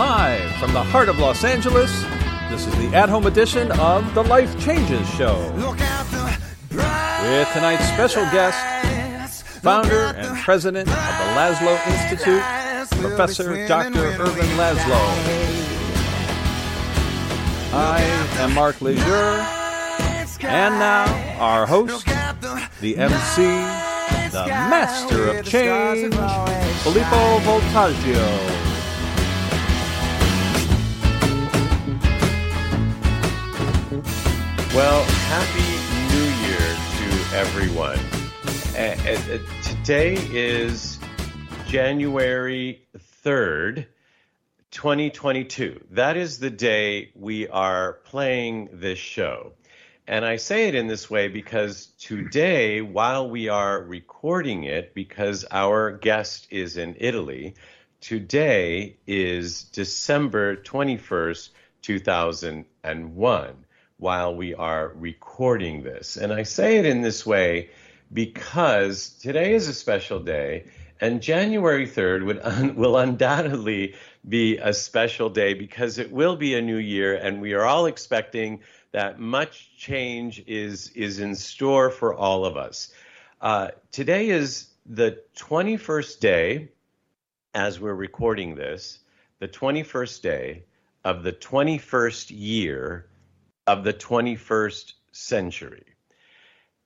Live from the heart of Los Angeles, this is the at home edition of the Life Changes Show. With tonight's special guest, founder and president of the Laszlo Institute, Professor Dr. Ervin Laszlo. I am Mark Leisure, and now our host, the MC, the master of change, Filippo Voltaggio. Well, happy New Year to everyone. Uh, uh, today is January 3rd, 2022. That is the day we are playing this show. And I say it in this way because today, while we are recording it, because our guest is in Italy, today is December 21st, 2001 while we are recording this. And I say it in this way because today is a special day, and January 3rd would un- will undoubtedly be a special day because it will be a new year, and we are all expecting that much change is, is in store for all of us. Uh, today is the 21st day, as we're recording this, the 21st day of the 21st year of the 21st century.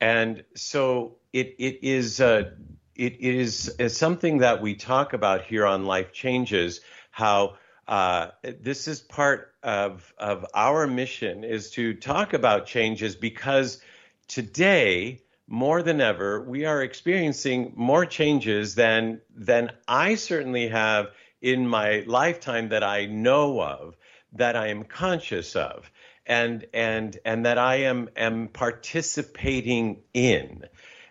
And so it, it is uh, it is, something that we talk about here on Life Changes. How uh, this is part of of our mission is to talk about changes because today more than ever we are experiencing more changes than than I certainly have in my lifetime that I know of that I am conscious of and and and that I am am participating in.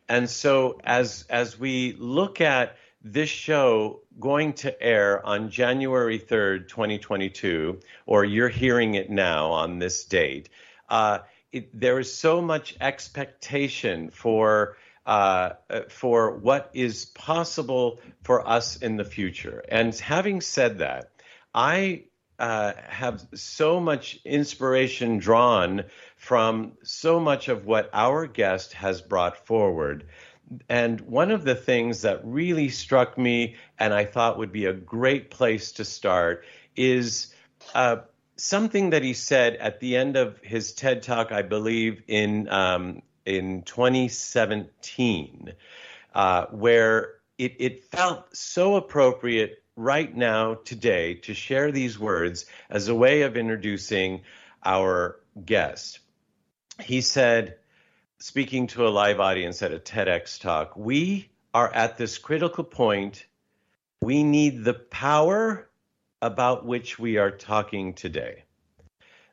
And so as as we look at this show going to air on January 3rd, 2022, or you're hearing it now on this date, uh, it, there is so much expectation for uh, for what is possible for us in the future. And having said that, I uh, have so much inspiration drawn from so much of what our guest has brought forward. And one of the things that really struck me and I thought would be a great place to start is uh, something that he said at the end of his TED Talk, I believe, in, um, in 2017, uh, where it, it felt so appropriate right now, today, to share these words as a way of introducing our guest. He said, speaking to a live audience at a TEDx talk, we are at this critical point. We need the power about which we are talking today.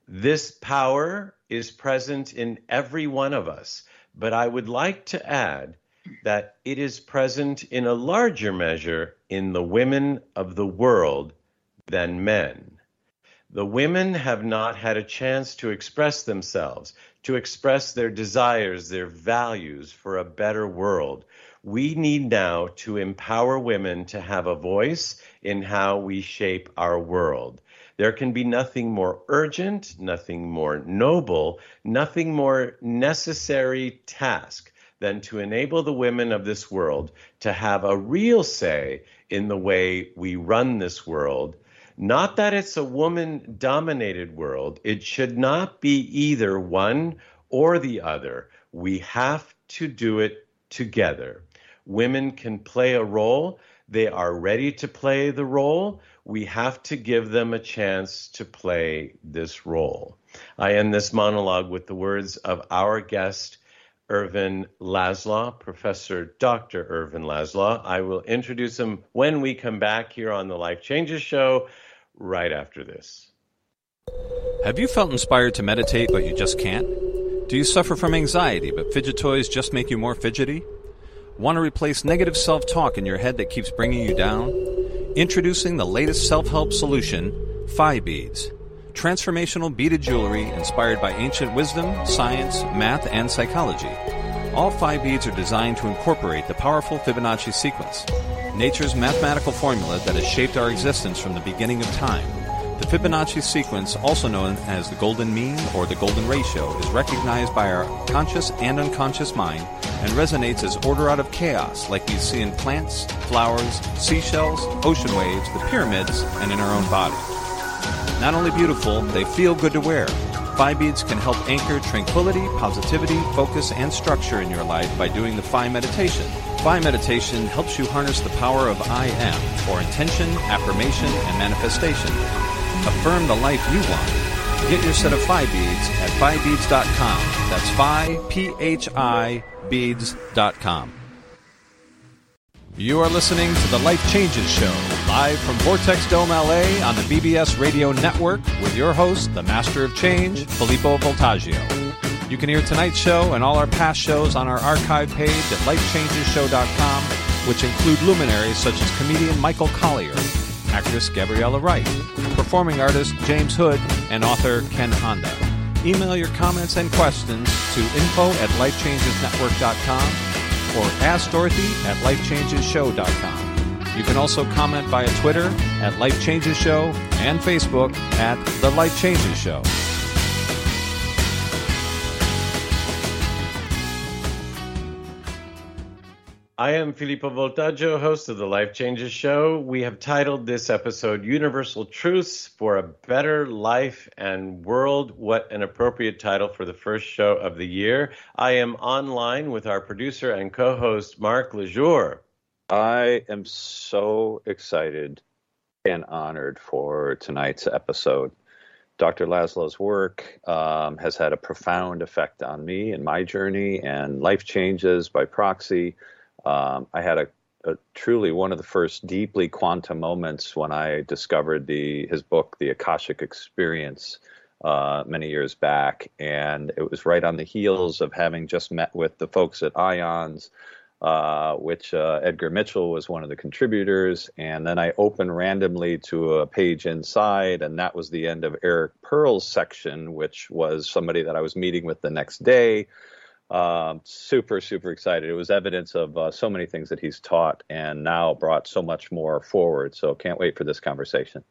This power is present in every one of us, but I would like to add that it is present in a larger measure in the women of the world than men. The women have not had a chance to express themselves, to express their desires, their values for a better world. We need now to empower women to have a voice in how we shape our world. There can be nothing more urgent, nothing more noble, nothing more necessary task than to enable the women of this world to have a real say in the way we run this world. Not that it's a woman dominated world. It should not be either one or the other. We have to do it together. Women can play a role. They are ready to play the role. We have to give them a chance to play this role. I end this monologue with the words of our guest, Ervin Laszlo, Professor Dr. Ervin Laszlo. I will introduce him when we come back here on the Life Changes Show right after this. Have you felt inspired to meditate but you just can't? Do you suffer from anxiety but fidget toys just make you more fidgety? Want to replace negative self talk in your head that keeps bringing you down? Introducing the latest self help solution, Phi Beads transformational beaded jewelry inspired by ancient wisdom, science, math, and psychology. All five beads are designed to incorporate the powerful Fibonacci sequence, nature's mathematical formula that has shaped our existence from the beginning of time. The Fibonacci sequence, also known as the golden mean or the golden ratio, is recognized by our conscious and unconscious mind and resonates as order out of chaos, like we see in plants, flowers, seashells, ocean waves, the pyramids, and in our own body. Not only beautiful, they feel good to wear. Phi beads can help anchor tranquility, positivity, focus, and structure in your life by doing the Phi meditation. Phi meditation helps you harness the power of I am for intention, affirmation, and manifestation. Affirm the life you want. Get your set of Phi beads at phibeads.com. That's Phi, P-H-I, beads.com. You are listening to the Life Changes Show, live from Vortex Dome LA on the BBS Radio Network with your host, the Master of Change, Filippo Voltaggio. You can hear tonight's show and all our past shows on our archive page at lifechangeshow.com, which include luminaries such as comedian Michael Collier, actress Gabriella Wright, performing artist James Hood, and author Ken Honda. Email your comments and questions to info at lifechangesnetwork.com or ask Dorothy at lifechangeshow.com. You can also comment via Twitter at Life Changes Show and Facebook at The Life Changes Show. I am Filippo Voltaggio, host of the Life Changes Show. We have titled this episode Universal Truths for a Better Life and World. What an appropriate title for the first show of the year. I am online with our producer and co host, Mark Lejour. I am so excited and honored for tonight's episode. Dr. Laszlo's work um, has had a profound effect on me and my journey and life changes by proxy. Um, I had a, a, truly one of the first deeply quantum moments when I discovered the his book, The Akashic Experience, uh, many years back, and it was right on the heels of having just met with the folks at IONS. Uh, which uh, Edgar Mitchell was one of the contributors. And then I opened randomly to a page inside, and that was the end of Eric Pearl's section, which was somebody that I was meeting with the next day. Um, super, super excited. It was evidence of uh, so many things that he's taught and now brought so much more forward. So can't wait for this conversation.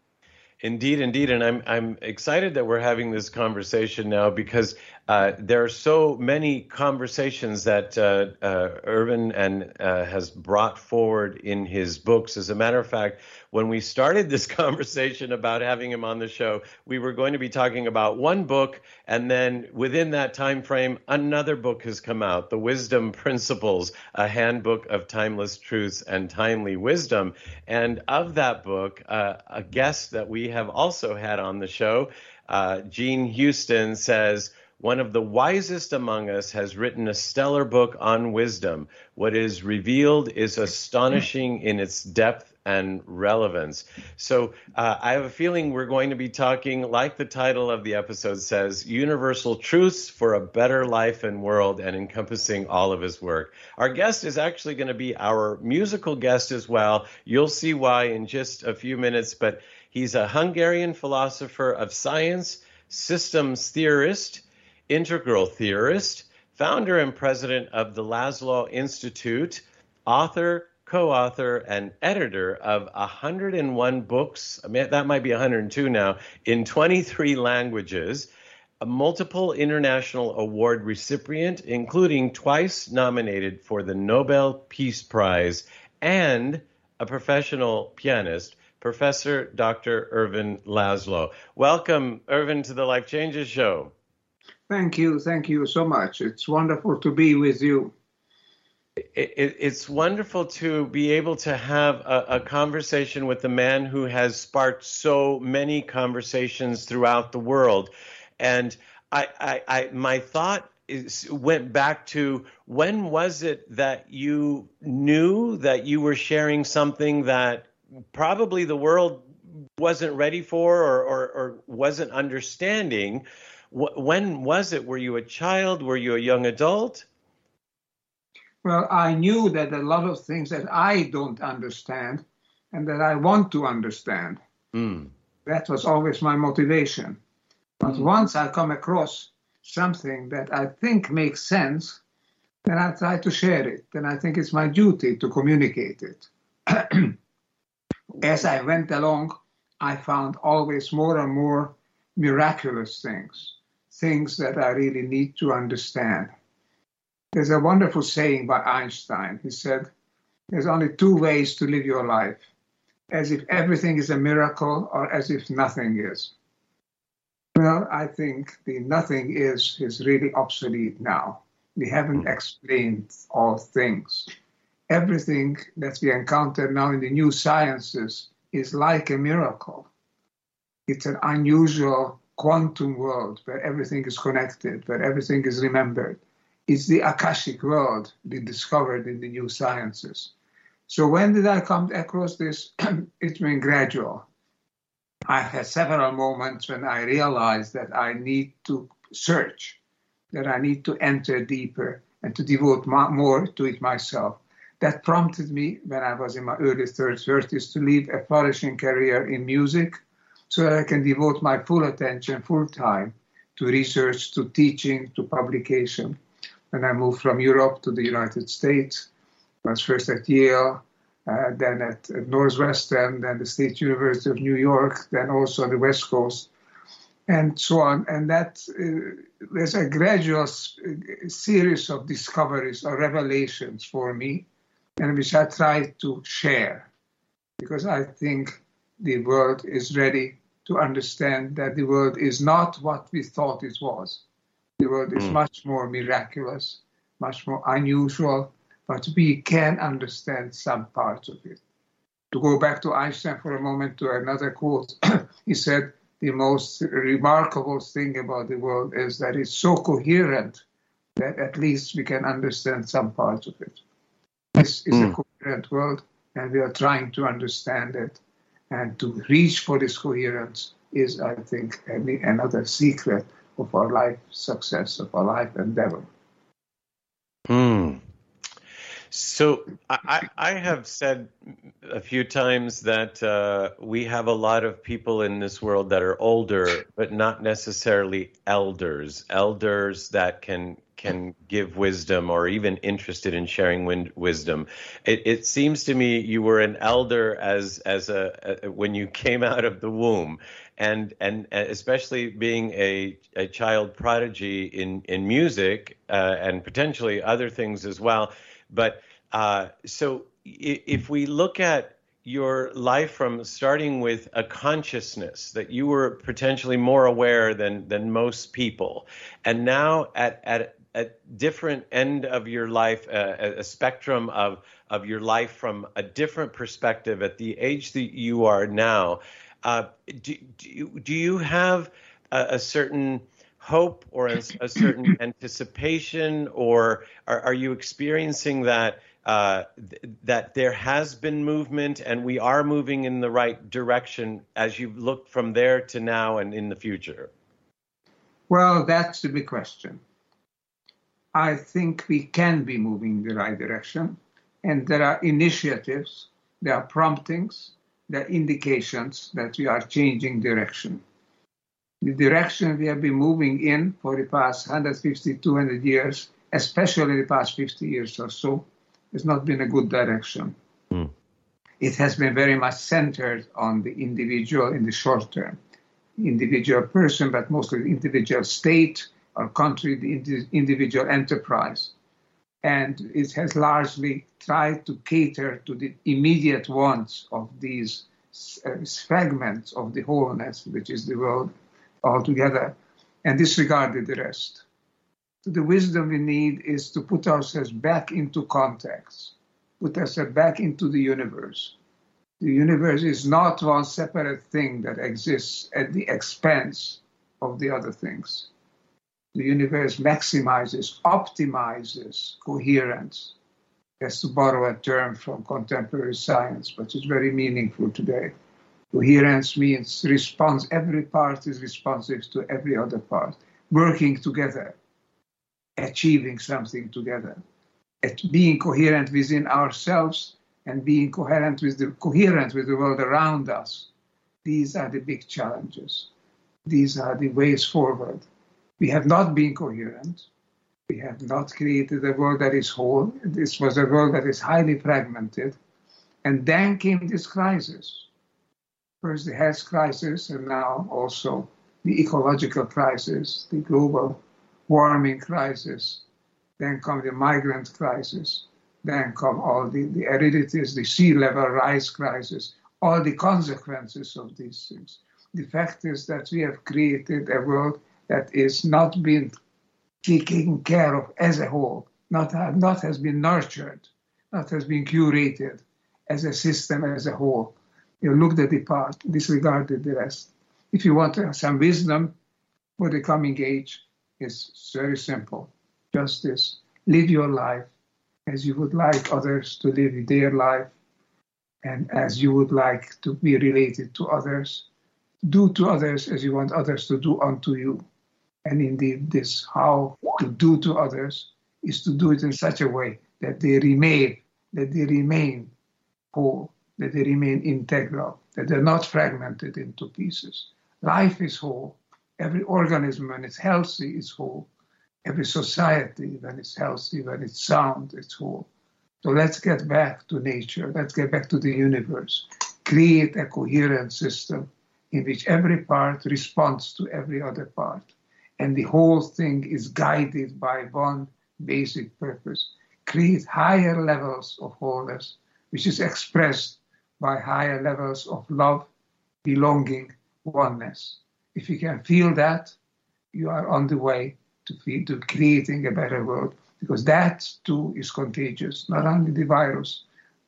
Indeed, indeed, and I'm I'm excited that we're having this conversation now because uh, there are so many conversations that uh, uh, Ervin and uh, has brought forward in his books. As a matter of fact, when we started this conversation about having him on the show, we were going to be talking about one book, and then within that time frame, another book has come out, The Wisdom Principles: A Handbook of Timeless Truths and Timely Wisdom. And of that book, uh, a guest that we have also had on the show, uh, Jean Houston, says one of the wisest among us has written a stellar book on wisdom. What is revealed is astonishing in its depth and relevance. So uh, I have a feeling we're going to be talking, like the title of the episode says, Universal Truths for a Better Life and World, and encompassing all of his work. Our guest is actually going to be our musical guest as well. You'll see why in just a few minutes, but he's a Hungarian philosopher of science, systems theorist integral theorist, founder and president of the Laszlo Institute, author, co author, and editor of 101 books. I mean, that might be 102 now, in 23 languages. A multiple international award recipient, including twice nominated for the Nobel Peace Prize, and a professional pianist, Professor Dr. Ervin Laszlo. Welcome, Ervin, to the Life Changes Show. Thank you. Thank you so much. It's wonderful to be with you. It, it, it's wonderful to be able to have a, a, conversation with a man who has sparked so many conversations throughout the world. And I, I, I my thought is, went back to when was it that you knew that you were sharing something that probably the world wasn't ready for or, or, or wasn't understanding when was it? Were you a child? Were you a young adult? Well, I knew that a lot of things that I don't understand and that I want to understand. Mm. That was always my motivation. But mm. once I come across something that I think makes sense, then I try to share it. Then I think it's my duty to communicate it. As I went along, I found always more and more miraculous things, things that I really need to understand. There's a wonderful saying by Einstein. He said, There's only two ways to live your life as if everything is a miracle or as if nothing is. Well, I think the nothing is is really obsolete now. We haven't hmm. explained all things. Everything that we encounter now in the new sciences is like a miracle. It's an unusual quantum world where everything is connected, where everything is remembered. It's the Akashic world we discovered in the new sciences. So when did I come across this? it's been gradual. I had several moments when I realized that I need to search, that I need to enter deeper and to devote more to it myself. That prompted me when I was in my early 30s to leave a flourishing career in music so that I can devote my full attention, full time to research, to teaching, to publication. When I moved from Europe to the United States, I was first at Yale, uh, then at, at, Northwestern, then the State University of New York, then also on the West Coast, and so on. And that uh, there's a gradual series of discoveries or revelations for me, and which I try to share, because I think the world is ready to understand that the world is not what we thought it was. The world is mm. much more miraculous, much more unusual, but we can understand some parts of it. To go back to Einstein for a moment to another quote, he said, The most remarkable thing about the world is that it's so coherent that at least we can understand some parts of it. This is mm. a coherent world, and we are trying to understand it and to reach for this coherence is, I think, another secret of our life success, of our life endeavor. Hmm. So I, I have said a few times that uh, we have a lot of people in this world that are older, but not necessarily elders. Elders that can can give wisdom or even interested in sharing win- wisdom. It, it, seems to me you were an elder as as a, a, when you came out of the womb, and and especially being a, a child prodigy in in music uh, and potentially other things as well. But uh, so if we look at your life from starting with a consciousness that you were potentially more aware than than most people, and now at at a different end of your life, uh, a spectrum of of your life from a different perspective at the age that you are now. Uh, do, do, you, do you have a, a certain hope or a, a certain anticipation, or are, are, you experiencing that uh, th- that there has been movement and we are moving in the right direction as you look from there to now and in the future? Well, that's the big question. I think we can be moving in the right direction. And there are initiatives, there are promptings, are indications that we are changing direction. The direction we have been moving in for the past 150, 200 years, especially the past 50 years or so, has not been a good direction. Mm. It has been very much centered on the individual in the short term, individual person, but mostly the individual state or country, the individual enterprise. And it has largely tried to cater to the immediate wants of these uh, fragments of the wholeness, which is the world altogether, and disregarded the rest. The wisdom we need is to put ourselves back into context, put ourselves back into the universe. The universe is not one separate thing that exists at the expense of the other things the universe maximizes, optimizes coherence. That's to borrow a term from contemporary science, but it's very meaningful today. Coherence means response, every part is responsive to every other part, working together, achieving something together, at being coherent within ourselves and being coherent with the coherent with the world around us. These are the big challenges. These are the ways forward. We have not been coherent. We have not created a world that is whole. This was a world that is highly fragmented. And then came this crisis. First, the health crisis, and now also the ecological crisis, the global warming crisis. Then come the migrant crisis. Then come all the, the aridities, the sea level rise crisis, all the consequences of these things. The fact is that we have created a world that is not being taken care of as a whole, not, uh, not has been nurtured, not has been curated as a system as a whole. You looked at the part, disregarded the rest. If you want uh, some wisdom for the coming age, it's very simple. Just this live your life as you would like others to live their life and as you would like to be related to others. Do to others as you want others to do unto you. And indeed, this how to do to others is to do it in such a way that they remain, that they remain whole, that they remain integral, that they're not fragmented into pieces. Life is whole. Every organism, when it's healthy, is whole. Every society, when it's healthy, when it's sound, it's whole. So let's get back to nature. Let's get back to the universe. Create a coherent system in which every part responds to every other part. And the whole thing is guided by one basic purpose create higher levels of wholeness, which is expressed by higher levels of love, belonging, oneness. If you can feel that, you are on the way to, feel, to creating a better world because that too is contagious, not only the virus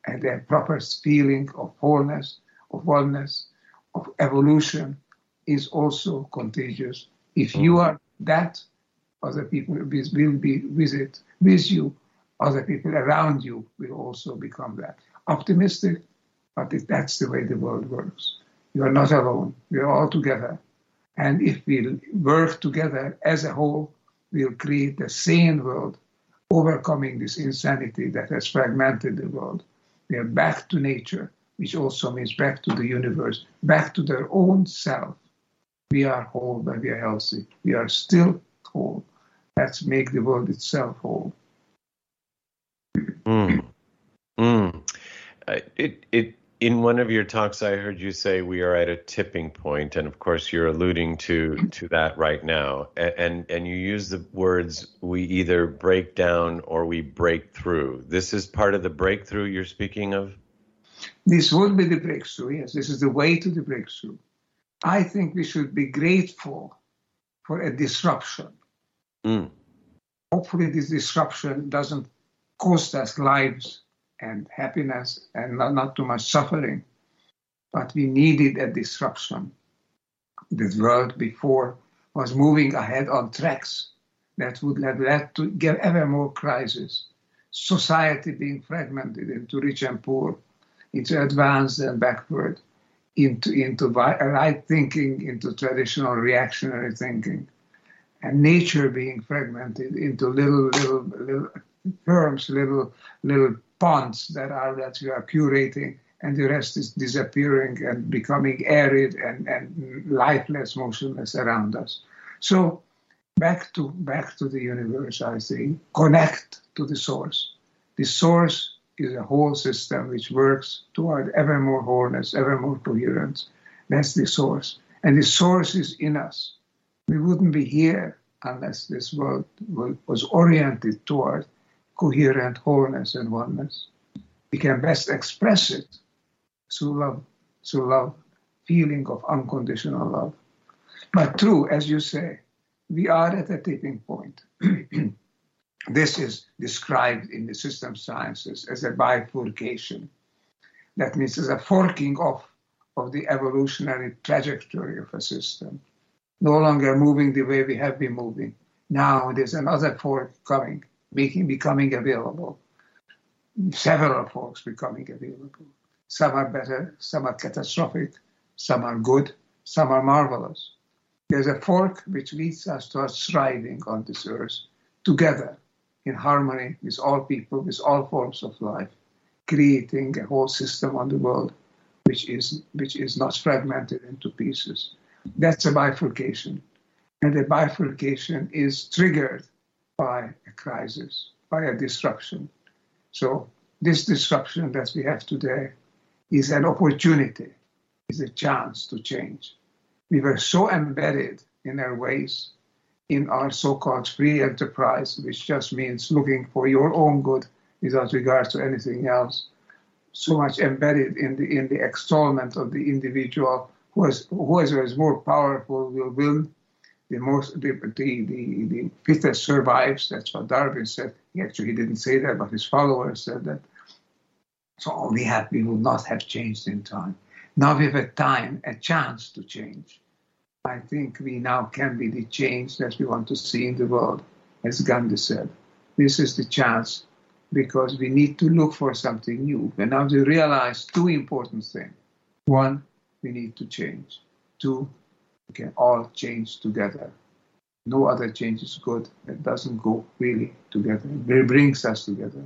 and the proper feeling of wholeness, of oneness, of evolution is also contagious. If you are that, other people will be with it, with you. Other people around you will also become that. Optimistic, but that's the way the world works. You are not alone. We are all together. And if we work together as a whole, we'll create a sane world, overcoming this insanity that has fragmented the world. We are back to nature, which also means back to the universe, back to their own self. We are whole when we are healthy. We are still whole. Let's make the world itself whole. Mm. Mm. Uh, it, it, in one of your talks, I heard you say we are at a tipping point, and of course, you're alluding to to that right now. And and, and you use the words "we either break down or we break through." This is part of the breakthrough you're speaking of. This would be the breakthrough. Yes, this is the way to the breakthrough. I think we should be grateful for a disruption. Mm. Hopefully, this disruption doesn't cost us lives and happiness and not, not too much suffering. But we needed a disruption. The world before was moving ahead on tracks that would have led to ever more crises. Society being fragmented into rich and poor, into advanced and backward, into, into right thinking, into traditional reactionary thinking, and nature being fragmented into little, little, little firms, little, little ponds that are that you are curating, and the rest is disappearing and becoming arid and, and lifeless, motionless around us. So back to back to the universe, I think. Connect to the source. The source is a whole system which works toward ever more wholeness, ever more coherence. That's the source. And the source is in us. We wouldn't be here unless this world was oriented toward coherent wholeness and oneness. We can best express it through love, through love, feeling of unconditional love. But true, as you say, we are at a tipping point. this is described in the system sciences as a bifurcation. That means as a forking off of the evolutionary trajectory of a system. No longer moving the way we have been moving. Now there's another fork coming making, becoming available. Several forks becoming available. Some are better, some are catastrophic, some are good, some are marvelous. There's a fork which leads us to thriving on this earth together in harmony with all people, with all forms of life, creating a whole system on the world which is, which is not fragmented into pieces. That's a bifurcation. And the bifurcation is triggered by a crisis, by a disruption. So this disruption that we have today is an opportunity. is a chance to change. We were so embedded in our ways, in our so called free enterprise, which just means looking for your own good without regard to anything else. So much embedded in the in the extolment of the individual, Who is whoever is more powerful will win. The most the, the, the, the fittest survives. That's what Darwin said. He actually didn't say that, but his followers said that. So all we have, we will not have changed in time. Now we have a time, a chance to change. I think we now can be the change that we want to see in the world, as Gandhi said. This is the chance because we need to look for something new. And now we realize two important things. One, we need to change. Two, we can all change together. No other change is good. It doesn't go really together. It brings us together.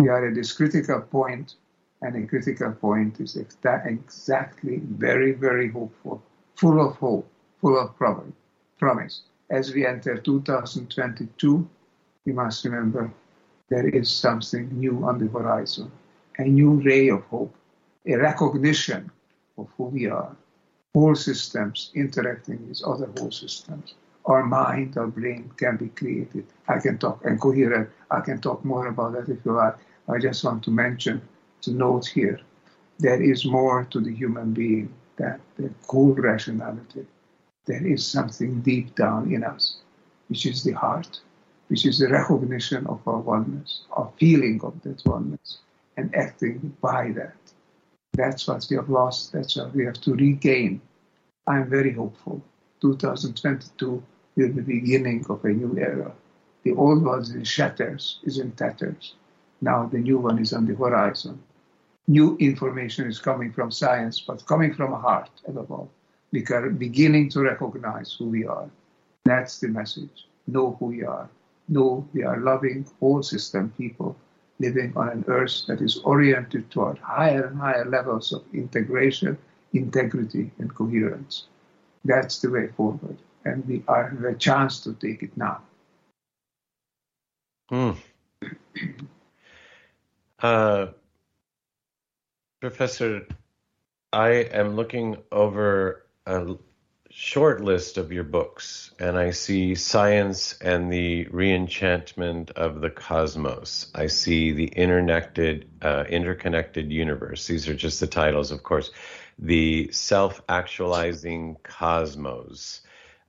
We are at this critical point and a critical point is exactly very, very hopeful, full of hope, full of promise. As we enter 2022, we must remember there is something new on the horizon, a new ray of hope, a recognition of who we are, whole systems interacting with other whole systems. Our mind, our brain can be created. I can talk and coherent. I can talk more about that if you like. I just want to mention to note here there is more to the human being than the cold rationality. There is something deep down in us, which is the heart, which is the recognition of our oneness, our feeling of that oneness, and acting by that. That's what we have lost. That's what we have to regain. I am very hopeful. 2022 will be the beginning of a new era. The old one is in shatters, is in tatters. Now the new one is on the horizon new information is coming from science, but coming from a heart above all. We are beginning to recognize who we are. That's the message. Know who we are. Know we are loving, whole system people living on an earth that is oriented toward higher and higher levels of integration, integrity, and coherence. That's the way forward. And we are have a chance to take it now. Hmm. Uh, Professor, I am looking over a short list of your books, and I see Science and the Reenchantment of the Cosmos. I see the interconnected, uh, interconnected universe. These are just the titles, of course. The self-actualizing cosmos.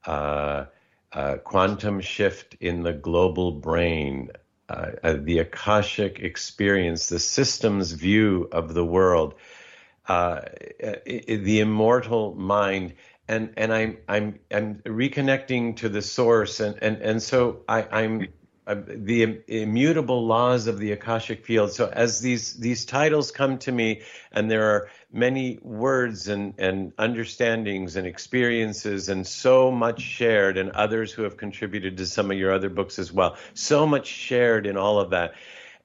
Uh, uh, quantum shift in the global brain, uh, uh, the Akashic experience, the system's view of the world, uh, the immortal mind, and and I'm I'm I'm reconnecting to the source, and and and so I, I'm uh, the immutable laws of the akashic field. So as these these titles come to me, and there are many words and and understandings and experiences, and so much shared, and others who have contributed to some of your other books as well. So much shared in all of that,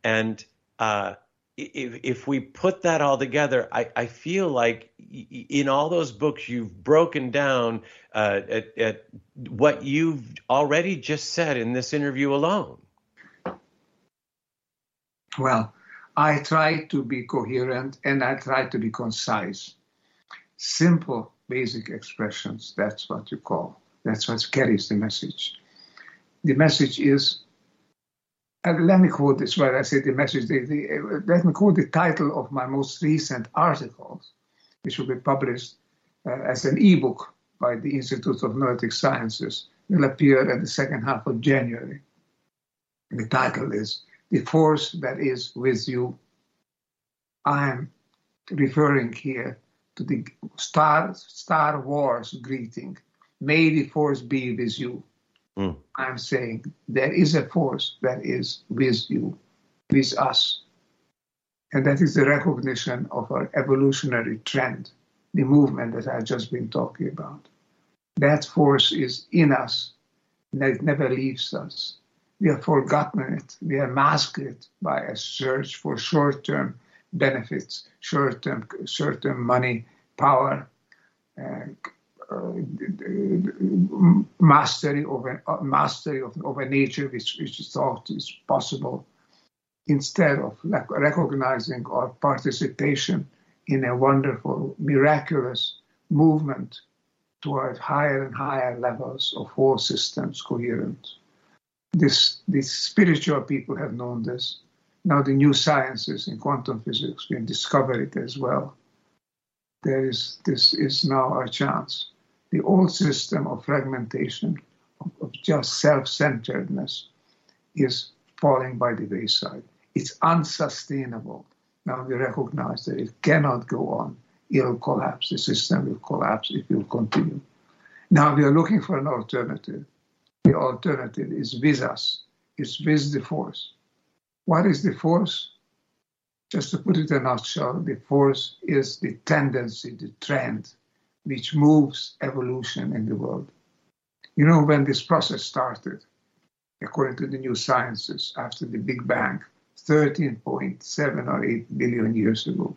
and. Uh, if, if we put that all together, I, I feel like in all those books you've broken down uh, at, at what you've already just said in this interview alone. Well, I try to be coherent and I try to be concise. Simple, basic expressions, that's what you call, that's what carries the message. The message is let me quote this where I say the message. The, the, uh, let me quote the title of my most recent articles, which will be published uh, as an ebook by the Institute of Noetic Sciences. It Will appear at the second half of January. The title is "The Force That Is With You." I am referring here to the Star Star Wars greeting. May the Force be with you. Mm. I'm saying there is a force that is with you, with us. And that is the recognition of our evolutionary trend, the movement that I've just been talking about. That force is in us, and it never leaves us. We have forgotten it, we have masked it by a search for short term benefits, short term short term money, power, uh, mastery of a uh, mastery of, of a nature which, which is thought is possible instead of recognizing our participation in a wonderful, miraculous movement toward higher and higher levels of whole systems coherence. This, these spiritual people have known this. Now the new sciences in quantum physics can discover it as well. There is this is now our chance. The old system of fragmentation, of, of just self-centeredness, is falling by the wayside. It's unsustainable. Now we recognize that it cannot go on. It'll collapse. The system will collapse if will continue. Now we are looking for an alternative. The alternative is with us. It's with the force. What is the force? Just to put it in a nutshell, the force is the tendency, the trend, which moves evolution in the world. You know, when this process started, according to the new sciences, after the Big Bang, 13.7 or 8 billion years ago.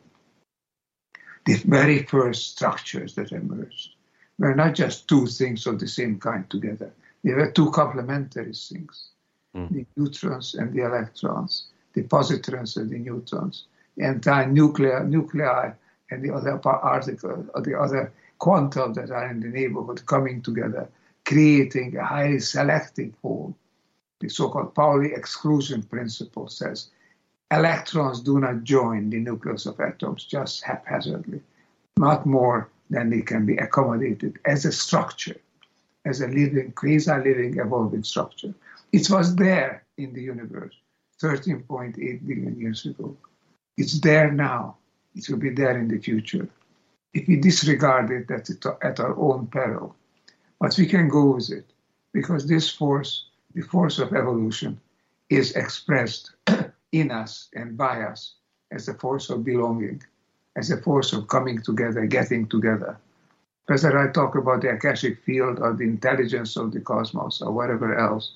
The very first structures that emerged were not just two things of the same kind together, they were two complementary things mm. the neutrons and the electrons, the positrons and the neutrons, the entire nuclear, nuclei and the other particle or the other quantum that are in the neighborhood coming together, creating a highly selective whole. The so-called Pauli exclusion principle says electrons do not join the nucleus of atoms just haphazardly, not more than they can be accommodated as a structure, as a living, quasi-living, evolving structure. It was there in the universe 13.8 billion years ago. It's there now. It will be there in the future. If we disregard it, that's at our own peril. But we can go with it because this force, the force of evolution, is expressed in us and by us as a force of belonging, as a force of coming together, getting together. Whether I talk about the Akashic field or the intelligence of the cosmos or whatever else,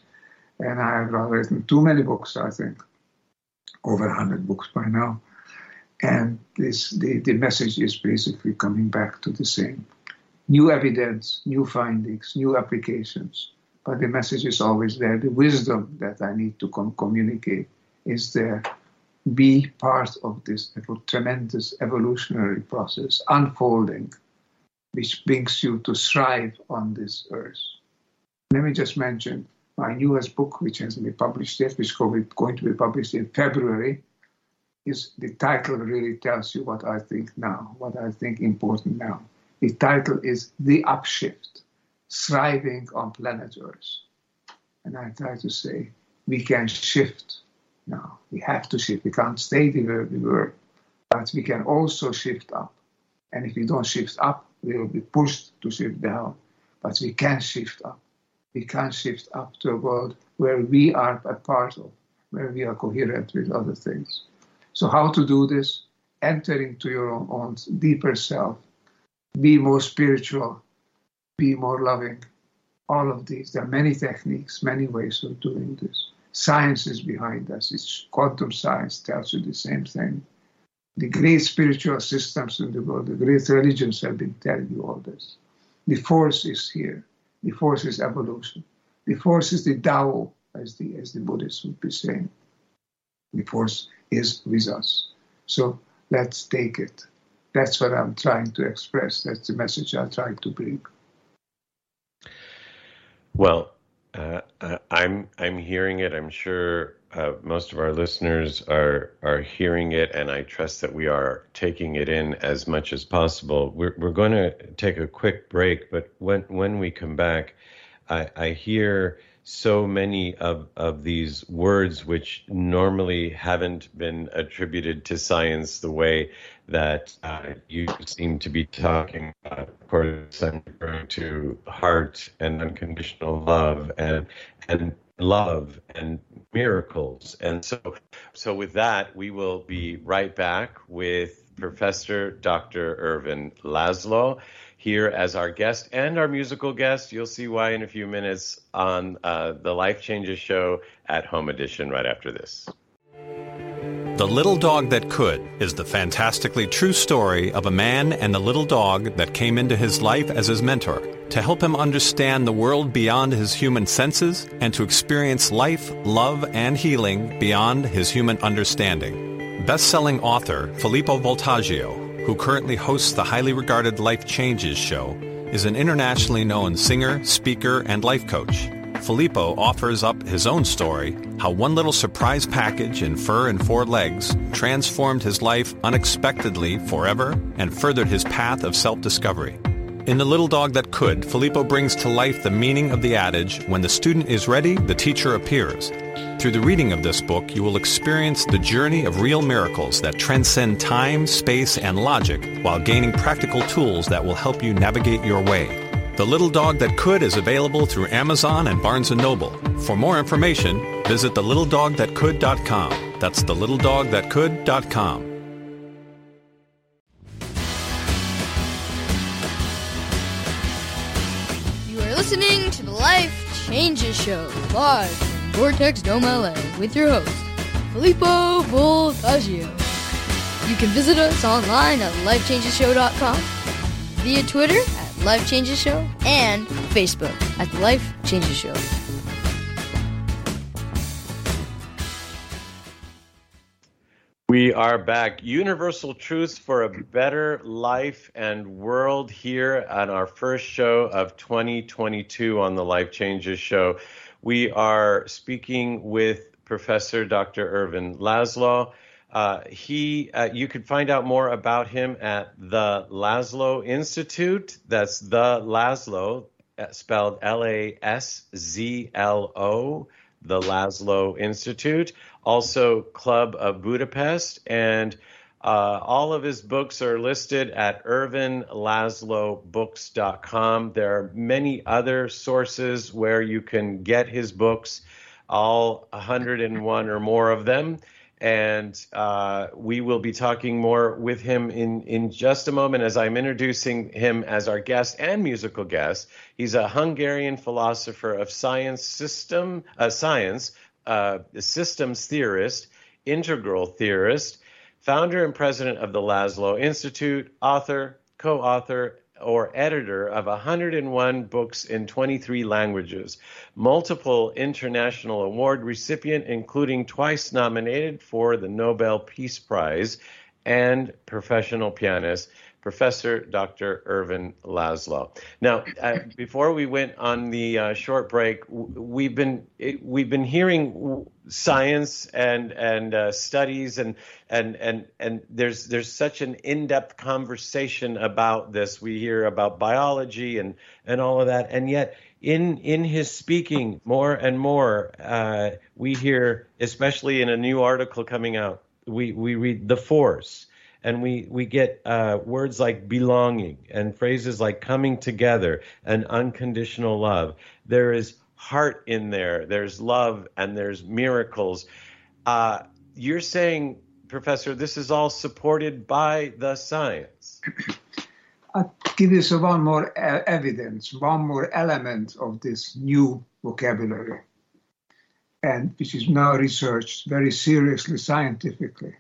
and I have written too many books, I think, over 100 books by now. And this, the, the message is basically coming back to the same. New evidence, new findings, new applications, but the message is always there. The wisdom that I need to com- communicate is there. Be part of this tremendous evolutionary process unfolding, which brings you to thrive on this earth. Let me just mention my newest book, which hasn't been published yet, which is going to be published in February, is the title really tells you what I think now, what I think important now. The title is The Upshift, Thriving on Planet Earth. And I try to say we can shift now. We have to shift. We can't stay where we were, but we can also shift up. And if we don't shift up, we will be pushed to shift down. But we can shift up. We can shift up to a world where we are a part of, where we are coherent with other things. So, how to do this? Enter into your own, own deeper self. Be more spiritual. Be more loving. All of these. There are many techniques, many ways of doing this. Science is behind us. It's quantum science tells you the same thing. The great spiritual systems in the world, the great religions have been telling you all this. The force is here. The force is evolution. The force is the Tao, as the as the Buddhists would be saying. The force is with us. So let's take it. That's what I'm trying to express. That's the message I'm trying to bring. Well, uh, uh, I'm I'm hearing it. I'm sure uh, most of our listeners are are hearing it, and I trust that we are taking it in as much as possible. We're we're going to take a quick break, but when when we come back, I, I hear so many of, of these words which normally haven't been attributed to science the way that uh, you seem to be talking about. Of course, I'm referring to heart and unconditional love and and love and miracles. And so, so with that, we will be right back with Professor Dr. Ervin Laszlo here as our guest and our musical guest. You'll see why in a few minutes on uh, the Life Changes show at Home Edition right after this. The Little Dog That Could is the fantastically true story of a man and the little dog that came into his life as his mentor to help him understand the world beyond his human senses and to experience life, love, and healing beyond his human understanding. Best selling author Filippo Voltaggio who currently hosts the highly regarded Life Changes show, is an internationally known singer, speaker, and life coach. Filippo offers up his own story how one little surprise package in fur and four legs transformed his life unexpectedly forever and furthered his path of self discovery. In The Little Dog That Could, Filippo brings to life the meaning of the adage when the student is ready, the teacher appears. Through the reading of this book, you will experience the journey of real miracles that transcend time, space, and logic while gaining practical tools that will help you navigate your way. The Little Dog That Could is available through Amazon and Barnes & Noble. For more information, visit thelittledogthatcould.com. That's thelittledogthatcould.com. You are listening to the Life Changes Show, live Vortex Dome LA, with your host, Filippo Voltaggio. You can visit us online at lifechangeshow.com, via Twitter Life Changes Show, and Facebook at the Life Changes Show. We are back. Universal truths for a better life and world here on our first show of 2022 on the Life Changes Show. We are speaking with Professor Dr. Ervin Laszlo. Uh, he, uh, you can find out more about him at the Laszlo Institute. That's the Laszlo, uh, spelled L-A-S-Z-L-O, the Laszlo Institute. Also, Club of Budapest, and uh, all of his books are listed at ervinlaszlobooks.com. There are many other sources where you can get his books, all 101 or more of them and uh, we will be talking more with him in, in just a moment as I'm introducing him as our guest and musical guest. He's a Hungarian philosopher of science, system uh, science, uh, systems theorist, integral theorist, founder and president of the Laszlo Institute, author, co-author, or editor of 101 books in 23 languages, multiple international award recipient, including twice nominated for the Nobel Peace Prize, and professional pianist. Professor Dr. Ervin Laszlo. Now, uh, before we went on the uh, short break, we've been we've been hearing science and and uh, studies and and and and there's there's such an in-depth conversation about this. We hear about biology and and all of that, and yet in in his speaking more and more, uh, we hear, especially in a new article coming out, we we read the force and we we get uh, words like belonging and phrases like coming together and unconditional love. There is heart in there. There's love and there's miracles. Uh, you're saying, Professor, this is all supported by the science. I'll give you some one more uh, evidence, one more element of this new vocabulary, and which is now researched very seriously scientifically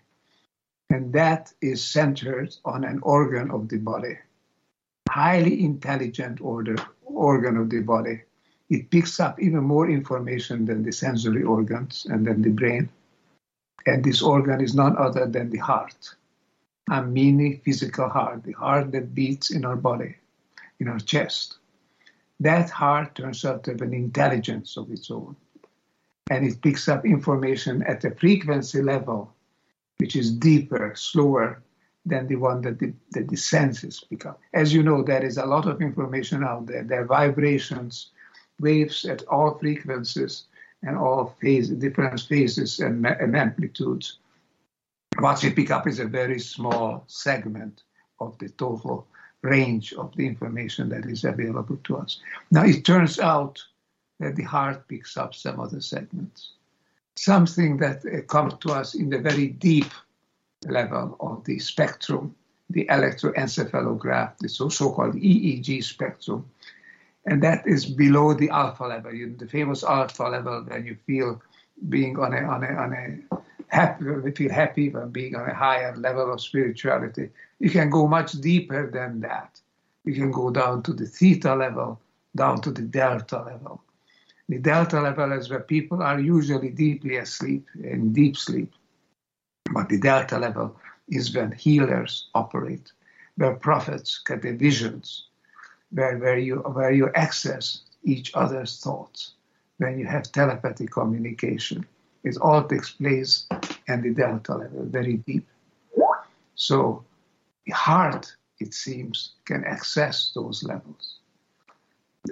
and that is centered on an organ of the body, highly intelligent order, organ of the body. It picks up even more information than the sensory organs and then the brain. And this organ is none other than the heart, a mini physical heart, the heart that beats in our body, in our chest. That heart turns out to have an intelligence of its own. And it picks up information at a frequency level which is deeper, slower than the one that the, that the senses pick up. As you know, there is a lot of information out there. There are vibrations, waves at all frequencies and all phase, different phases and, and amplitudes. What we pick up is a very small segment of the total range of the information that is available to us. Now, it turns out that the heart picks up some other segments something that uh, comes to us in the very deep level of the spectrum, the electroencephalograph, the so called EEG spectrum. And that is below the alpha level, you the famous alpha level when you feel being on a, on a, on a happy, we feel happy when being on a higher level of spirituality. You can go much deeper than that. You can go down to the theta level, down to the delta level. The delta level is where people are usually deeply asleep, in deep sleep. But the delta level is when healers operate. where prophets get their visions, where, where, you, where you access each other's thoughts, when you have telepathic communication. It all takes place at the delta level, very deep. So the heart, it seems, can access those levels.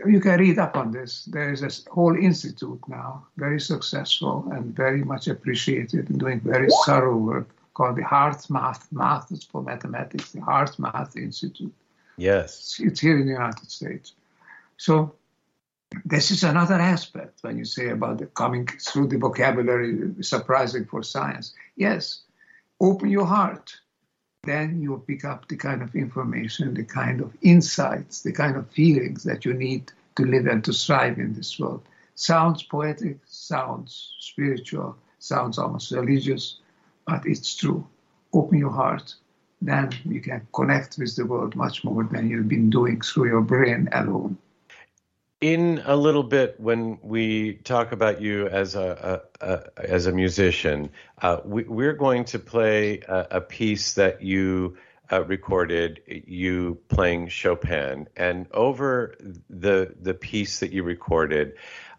You can read up on this. There is a whole institute now, very successful and very much appreciated and doing very thorough work called the Heart Math is for mathematics, the Heart Math Institute. Yes. It's here in the United States. So this is another aspect when you say about the coming through the vocabulary, surprising for science. Yes, open your heart. Then you pick up the kind of information, the kind of insights, the kind of feelings that you need to live and to thrive in this world. Sounds poetic, sounds spiritual, sounds almost religious, but it's true. Open your heart, then you can connect with the world much more than you've been doing through your brain alone. In a little bit, when we talk about you as a, a, a as a musician, uh, we, are going to play a, a piece that you uh, recorded, you playing Chopin, and over the the piece that you recorded,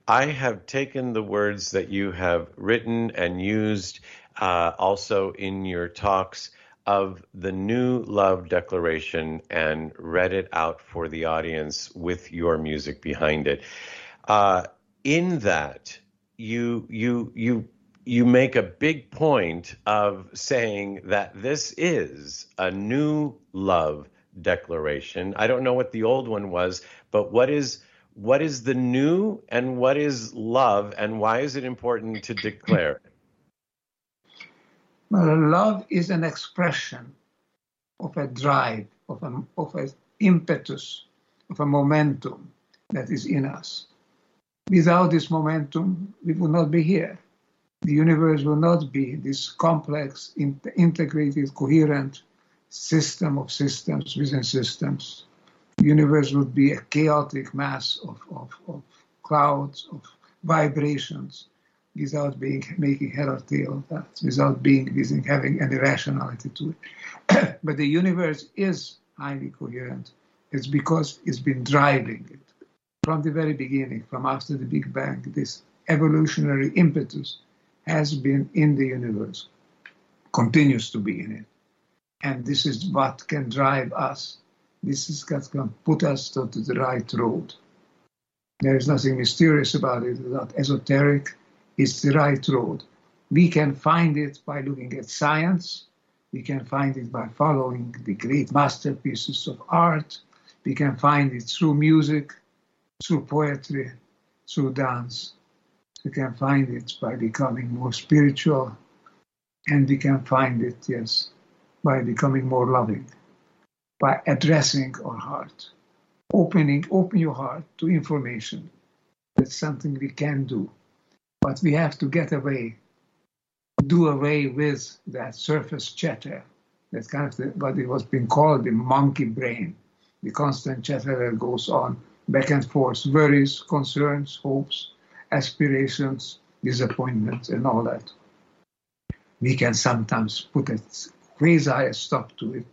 I have taken the words that you have written and used uh, also in your talks of the new love declaration and read it out for the audience with your music behind it. Uh, in that, you you you you make a big point of saying that this is a new love declaration. I don't know what the old one was, but what is what is the new and what is love and why is it important to declare love is an expression of a drive, of an of a impetus, of a momentum that is in us. Without this momentum, we would not be here. The universe will not be this complex, integrated, coherent system of systems within systems. The universe would be a chaotic mass of, of, of clouds, of vibrations without being making head or tail of that, uh, without being having any rationality to it. but the universe is highly coherent. It's because it's been driving it from the very beginning, from after the Big Bang. This evolutionary impetus has been in the universe, continues to be in it, and this is what can drive us. This is what can put us to the right road. There is nothing mysterious about it, it's not esoteric, is the right road. We can find it by looking at science. We can find it by following the great masterpieces of art. We can find it through music, through poetry, through dance. We can find it by becoming more spiritual. And we can find it, yes, by becoming more loving, by addressing our heart, opening, open your heart to information. That's something we can do. But we have to get away, do away with that surface chatter. That's kind of the, what it was being called the monkey brain, the constant chatter that goes on back and forth, worries, concerns, hopes, aspirations, disappointments, and all that. We can sometimes put a quasi stop to it,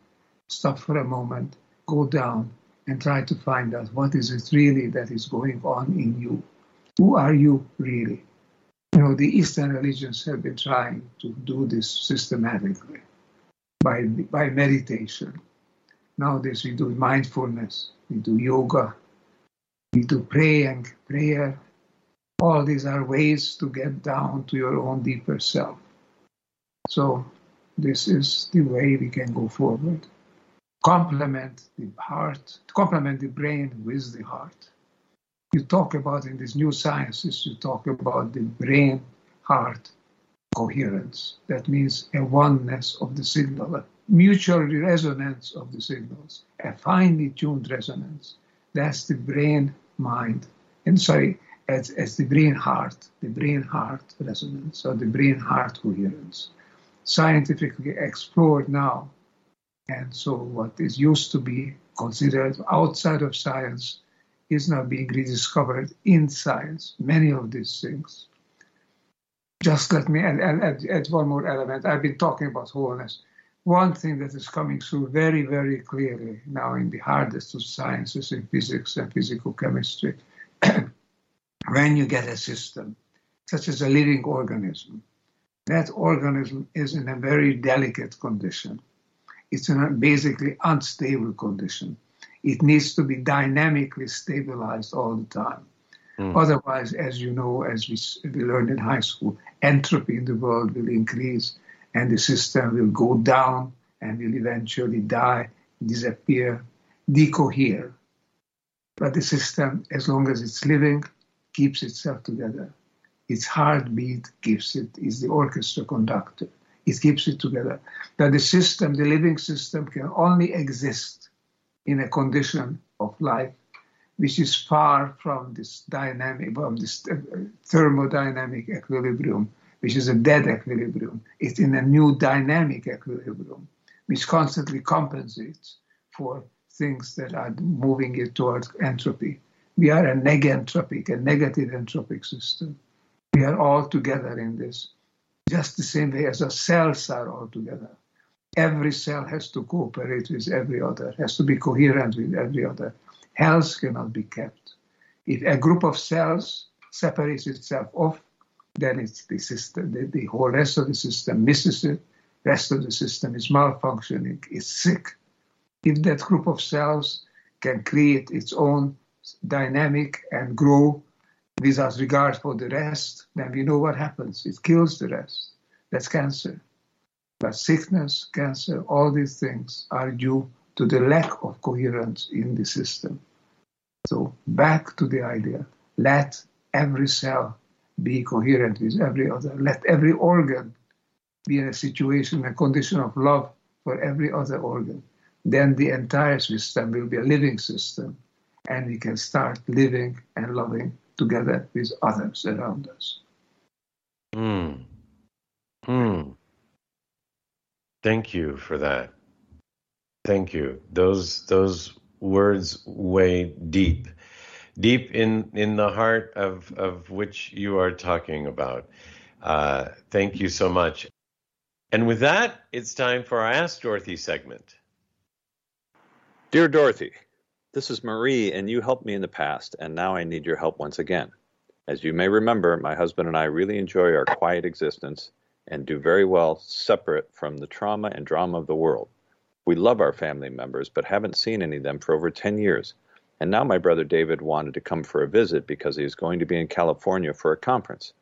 stop for a moment, go down, and try to find out what is it really that is going on in you. Who are you really? You know, the Eastern religions have been trying to do this systematically by, by meditation. Nowadays we do mindfulness, we do yoga, we do praying, prayer. All these are ways to get down to your own deeper self. So this is the way we can go forward. Complement the heart, complement the brain with the heart you talk about in these new sciences, you talk about the brain heart coherence. That means a oneness of the signal, a mutual resonance of the signals, a finely tuned resonance. That's the brain mind. And sorry, as, as the brain heart, the brain heart resonance or the brain heart coherence. Scientifically explored now. And so, what is used to be considered outside of science is now being rediscovered in science, many of these things. Just let me add, add, add, one more element. I've been talking about wholeness. one thing that is coming through very, very clearly now in the hardest of sciences, in physics and physical chemistry, when you get a system, such as a living organism, that organism is in a very delicate condition. It's in a basically unstable condition. It needs to be dynamically stabilized all the time. Mm. Otherwise, as you know, as we, we learned in high school, entropy in the world will increase and the system will go down and will eventually die, disappear, decohere. But the system, as long as it's living, keeps itself together. Its heartbeat keeps it, is the orchestra conductor. It keeps it together. That the system, the living system, can only exist in a condition of life which is far from this dynamic, from this uh, thermodynamic equilibrium, which is a dead equilibrium. It's in a new dynamic equilibrium, which constantly compensates for things that are moving it towards entropy. We are a negentropic, a negative entropic system. We are all together in this, just the same way as our cells are all together. Every cell has to cooperate with every other, has to be coherent with every other health cannot be kept. If a group of cells separates itself off, then it's the system, the, the whole rest of the system misses it, rest of the system is malfunctioning, is sick. If that group of cells can create its own dynamic and grow without regard for the rest, then we know what happens. It kills the rest. That's cancer. But sickness, cancer, all these things are due to the lack of coherence in the system. So back to the idea, let every cell be coherent with every other. Let every organ be in a situation, a condition of love for every other organ. Then the entire system will be a living system, and we can start living and loving together with others around us. Hmm. Hmm. Thank you for that. Thank you. Those those words weigh deep, deep in in the heart of of which you are talking about. Uh, thank you so much. And with that, it's time for our Ask Dorothy segment. Dear Dorothy, this is Marie, and you helped me in the past, and now I need your help once again. As you may remember, my husband and I really enjoy our quiet existence and do very well separate from the trauma and drama of the world. We love our family members, but haven't seen any of them for over 10 years. And now my brother David wanted to come for a visit because he is going to be in California for a conference.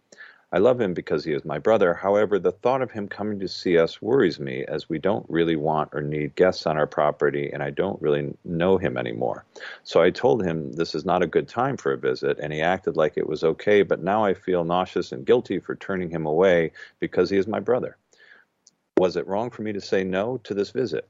I love him because he is my brother. However, the thought of him coming to see us worries me as we don't really want or need guests on our property and I don't really know him anymore. So I told him this is not a good time for a visit and he acted like it was okay, but now I feel nauseous and guilty for turning him away because he is my brother. Was it wrong for me to say no to this visit?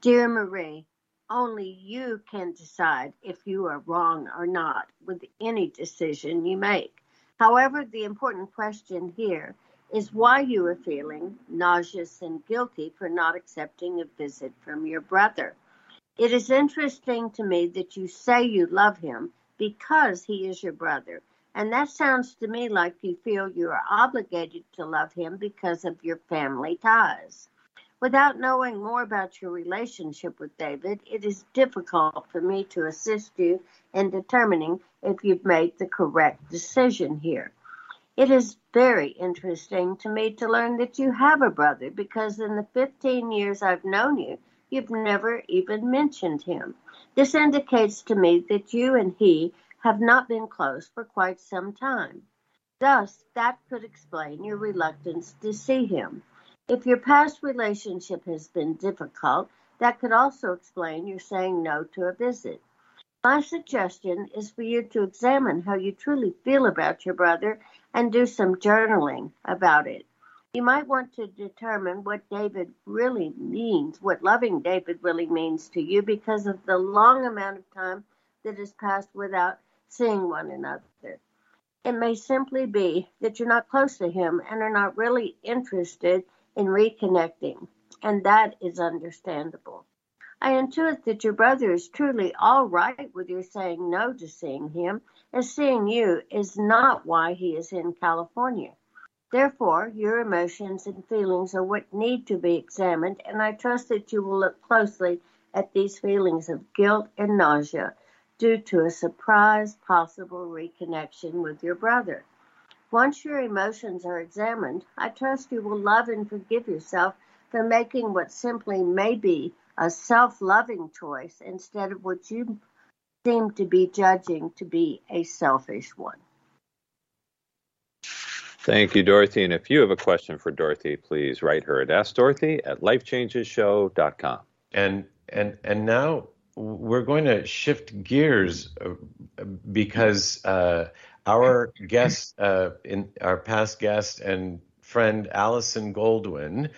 Dear Marie, only you can decide if you are wrong or not with any decision you make. However, the important question here is why you are feeling nauseous and guilty for not accepting a visit from your brother. It is interesting to me that you say you love him because he is your brother. And that sounds to me like you feel you are obligated to love him because of your family ties. Without knowing more about your relationship with David, it is difficult for me to assist you in determining if you've made the correct decision here. It is very interesting to me to learn that you have a brother because in the 15 years I've known you, you've never even mentioned him. This indicates to me that you and he have not been close for quite some time. Thus, that could explain your reluctance to see him. If your past relationship has been difficult, that could also explain your saying no to a visit. My suggestion is for you to examine how you truly feel about your brother and do some journaling about it. You might want to determine what David really means, what loving David really means to you because of the long amount of time that has passed without seeing one another. It may simply be that you're not close to him and are not really interested in reconnecting, and that is understandable. I intuit that your brother is truly all right with your saying no to seeing him, as seeing you is not why he is in California. Therefore, your emotions and feelings are what need to be examined, and I trust that you will look closely at these feelings of guilt and nausea due to a surprise possible reconnection with your brother. Once your emotions are examined, I trust you will love and forgive yourself for making what simply may be a self loving choice instead of what you seem to be judging to be a selfish one. Thank you, Dorothy. And if you have a question for Dorothy, please write her at AskDorothy at lifechangeshow.com. And and and now we're going to shift gears uh, because uh, our guest, uh, in our past guest and friend Allison Goldwyn,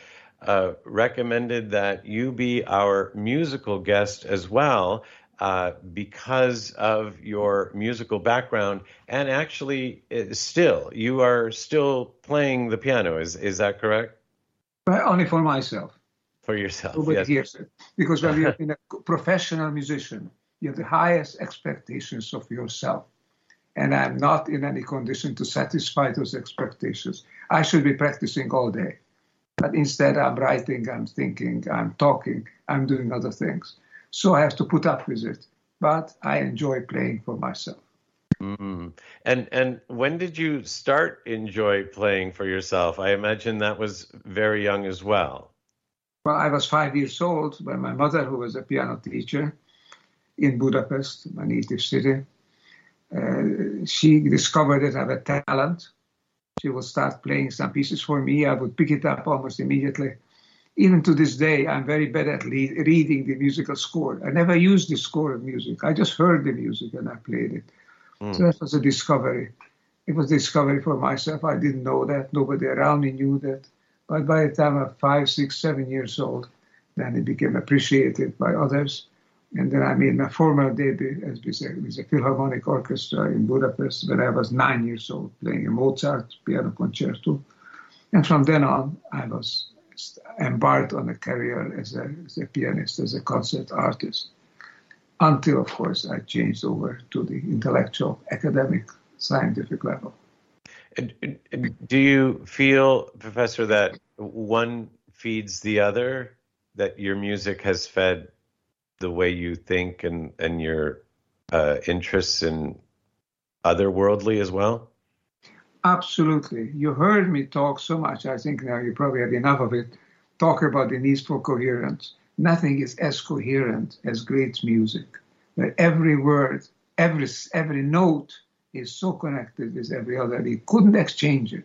uh, recommended that you be our musical guest as well uh, because of your musical background, and actually, uh, still you are still playing the piano. Is is that correct? But only for myself. For yourself, Nobody yes. Because when you're a professional musician, you have the highest expectations of yourself. And I'm not in any condition to satisfy those expectations. I should be practicing all day. But instead, I'm writing, I'm thinking, I'm talking, I'm doing other things. So I have to put up with it. But I enjoy playing for myself. Mm. And and when did you start enjoy playing for yourself? I imagine that was very young as well. Well, I was five years old when my mother, who was a piano teacher in Budapest, my native city, uh, she discovered that I have a talent. She would start playing some pieces for me. I would pick it up almost immediately. Even to this day, I'm very bad at le- reading the musical score. I never used the score of music. I just heard the music and I played it. Mm. So that was a discovery. It was a discovery for myself. I didn't know that. Nobody around me knew that. But by the time I'm five, six, seven years old, then it became appreciated by others. And then I made my formal debut as a, with a Philharmonic Orchestra in Budapest when I was nine years old, playing a Mozart piano concerto. And from then on, I was embarked on a career as a, as a pianist, as a concert artist, until, of course, I changed over to the intellectual, academic, scientific level. Do you feel, Professor, that one feeds the other? That your music has fed the way you think and and your uh, interests in otherworldly as well? Absolutely. You heard me talk so much. I think now you probably had enough of it. Talk about the need for coherence. Nothing is as coherent as great music, where every word, every every note is so connected with every other. You couldn't exchange it.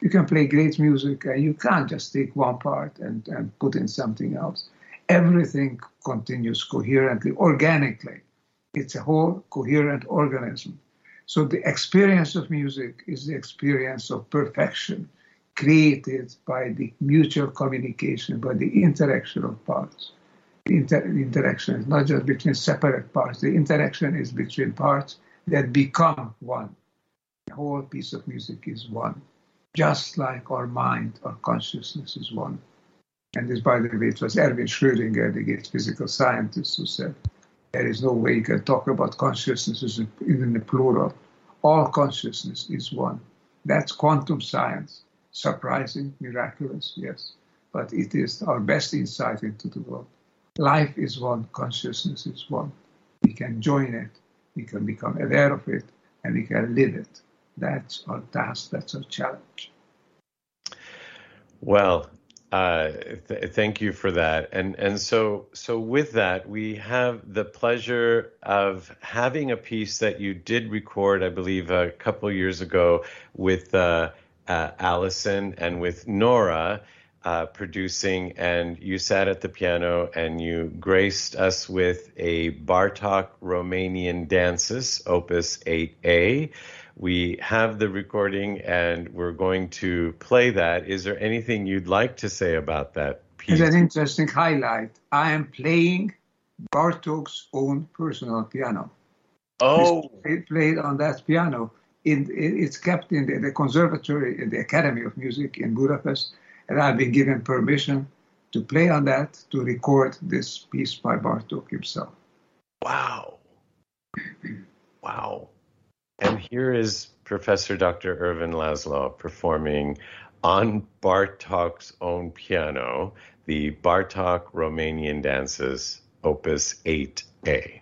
You can play great music and you can't just take one part and, and put in something else. Everything continues coherently, organically. It's a whole coherent organism. So the experience of music is the experience of perfection created by the mutual communication, by the interaction of parts. Inter- interaction is not just between separate parts, the interaction is between parts that become one. The whole piece of music is one, just like our mind, our consciousness is one. And this, by the way, it was Erwin Schrödinger, the great physical scientist, who said, there is no way you can talk about consciousness in the plural. All consciousness is one. That's quantum science. Surprising, miraculous, yes. But it is our best insight into the world. Life is one, consciousness is one. We can join it we can become aware of it, and we can live it. That's our task, that's our challenge. Well, uh, th- thank you for that. And and so so with that, we have the pleasure of having a piece that you did record, I believe, a couple years ago with uh, uh, Allison and with Nora uh, producing, and you sat at the piano and you graced us with a Bartok Romanian Dances, Opus 8A. We have the recording and we're going to play that. Is there anything you'd like to say about that piece? It's an interesting highlight. I am playing Bartok's own personal piano. Oh, it's played on that piano. In, it's kept in the, the conservatory, in the Academy of Music in Budapest and I've been given permission to play on that to record this piece by Bartok himself. Wow. Wow. Here is Professor Dr. Ervin Laszlo performing on Bartok's own piano, the Bartok Romanian Dances, Opus 8A.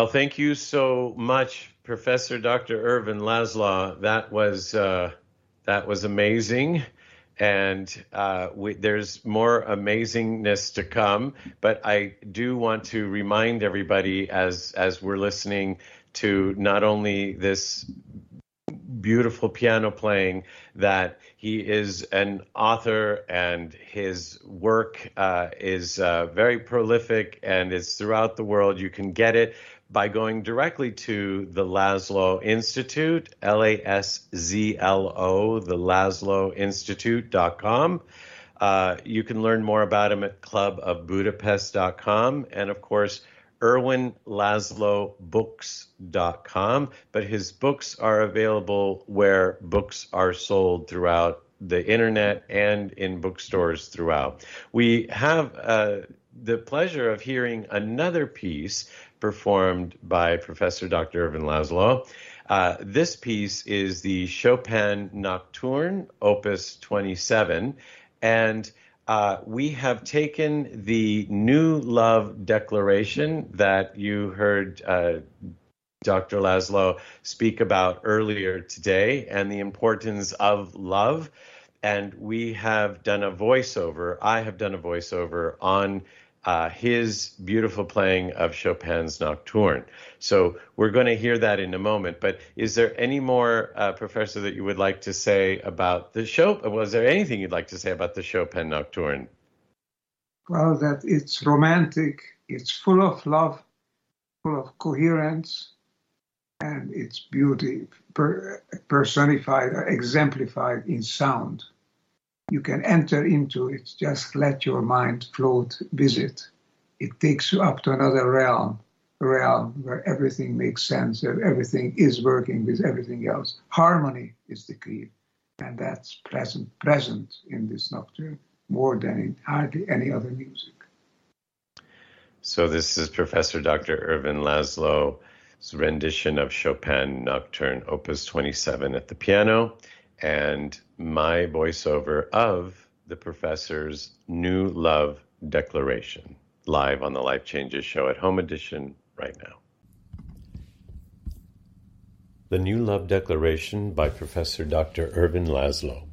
Well, thank you so much, Professor Dr. Ervin Laszlo. That was uh, that was amazing, and uh, we, there's more amazingness to come. But I do want to remind everybody as as we're listening to not only this beautiful piano playing that he is an author and his work uh, is uh, very prolific and is throughout the world. You can get it by going directly to the Laszlo Institute, L A S Z L O, the Laszlo Institute.com. Uh, you can learn more about him at clubofbudapest.com. And of course, ervinlaszlobooks.com. But his books are available where books are sold throughout the internet and in bookstores throughout. We have uh, the pleasure of hearing another piece performed by Professor Dr. Ervin Laszlo. Uh, this piece is the Chopin Nocturne, Opus 27, and uh, we have taken the New Love Declaration that you heard uh, Dr. Laszlo speak about earlier today and the importance of love. And we have done a voiceover, I have done a voiceover on uh, his beautiful playing of Chopin's Nocturne. So we're going to hear that in a moment. But is there any more, uh, Professor, that you would like to say about the show? Was there anything you'd like to say about the Chopin Nocturne? Well, that it's romantic, it's full of love, full of coherence, and its beauty per- personified, exemplified in sound you can enter into it. Just let your mind float, visit. It takes you up to another realm, realm where everything makes sense, where everything is working with everything else. Harmony is the key, and that's present present in this nocturne more than in hardly any other music. So this is Professor Dr. Ervin Laszlo's rendition of Chopin Nocturne, Opus 27 at the piano and my voiceover of the professor's New Love Declaration, live on the Life Changes Show at Home Edition right now. The New Love Declaration by Professor Dr. Ervin Laszlo.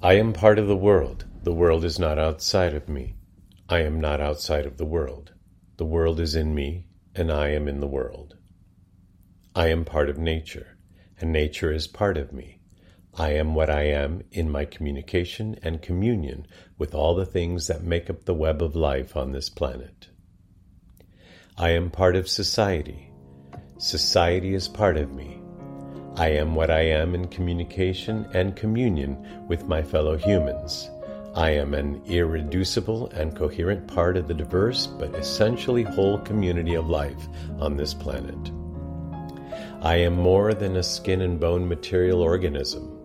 I am part of the world. The world is not outside of me. I am not outside of the world. The world is in me, and I am in the world. I am part of nature and nature is part of me. I am what I am in my communication and communion with all the things that make up the web of life on this planet. I am part of society. Society is part of me. I am what I am in communication and communion with my fellow humans. I am an irreducible and coherent part of the diverse but essentially whole community of life on this planet. I am more than a skin and bone material organism.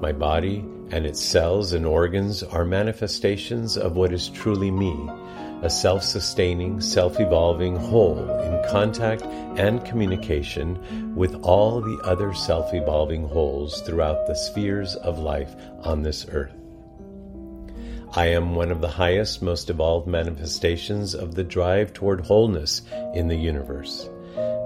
My body and its cells and organs are manifestations of what is truly me, a self sustaining, self evolving whole in contact and communication with all the other self evolving wholes throughout the spheres of life on this earth. I am one of the highest, most evolved manifestations of the drive toward wholeness in the universe.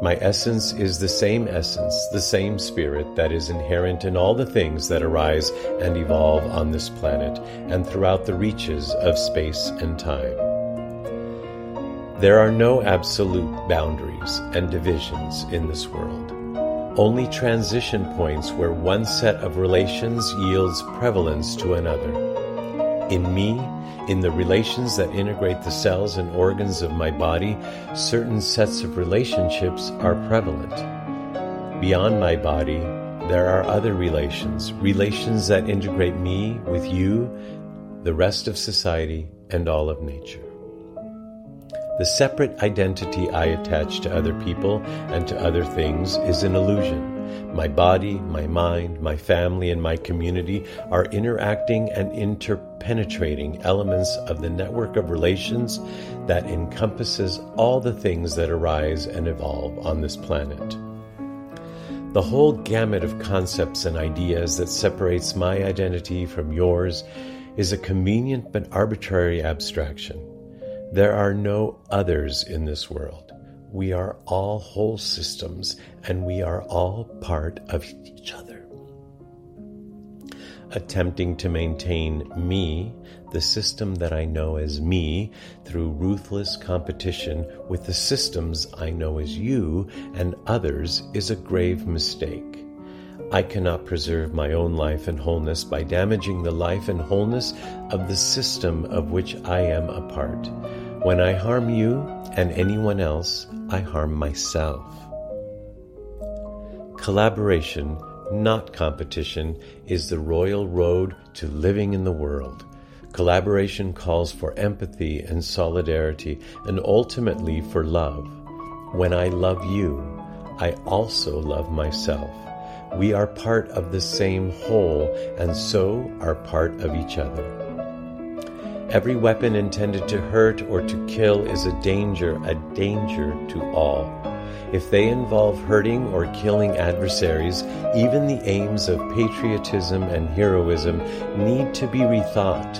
My essence is the same essence, the same spirit that is inherent in all the things that arise and evolve on this planet and throughout the reaches of space and time. There are no absolute boundaries and divisions in this world, only transition points where one set of relations yields prevalence to another. In me, in the relations that integrate the cells and organs of my body, certain sets of relationships are prevalent. Beyond my body, there are other relations, relations that integrate me with you, the rest of society, and all of nature. The separate identity I attach to other people and to other things is an illusion. My body, my mind, my family, and my community are interacting and interpenetrating elements of the network of relations that encompasses all the things that arise and evolve on this planet. The whole gamut of concepts and ideas that separates my identity from yours is a convenient but arbitrary abstraction. There are no others in this world. We are all whole systems and we are all part of each other. Attempting to maintain me, the system that I know as me, through ruthless competition with the systems I know as you and others is a grave mistake. I cannot preserve my own life and wholeness by damaging the life and wholeness of the system of which I am a part. When I harm you and anyone else, I harm myself. Collaboration, not competition, is the royal road to living in the world. Collaboration calls for empathy and solidarity and ultimately for love. When I love you, I also love myself. We are part of the same whole and so are part of each other. Every weapon intended to hurt or to kill is a danger, a danger to all. If they involve hurting or killing adversaries, even the aims of patriotism and heroism need to be rethought.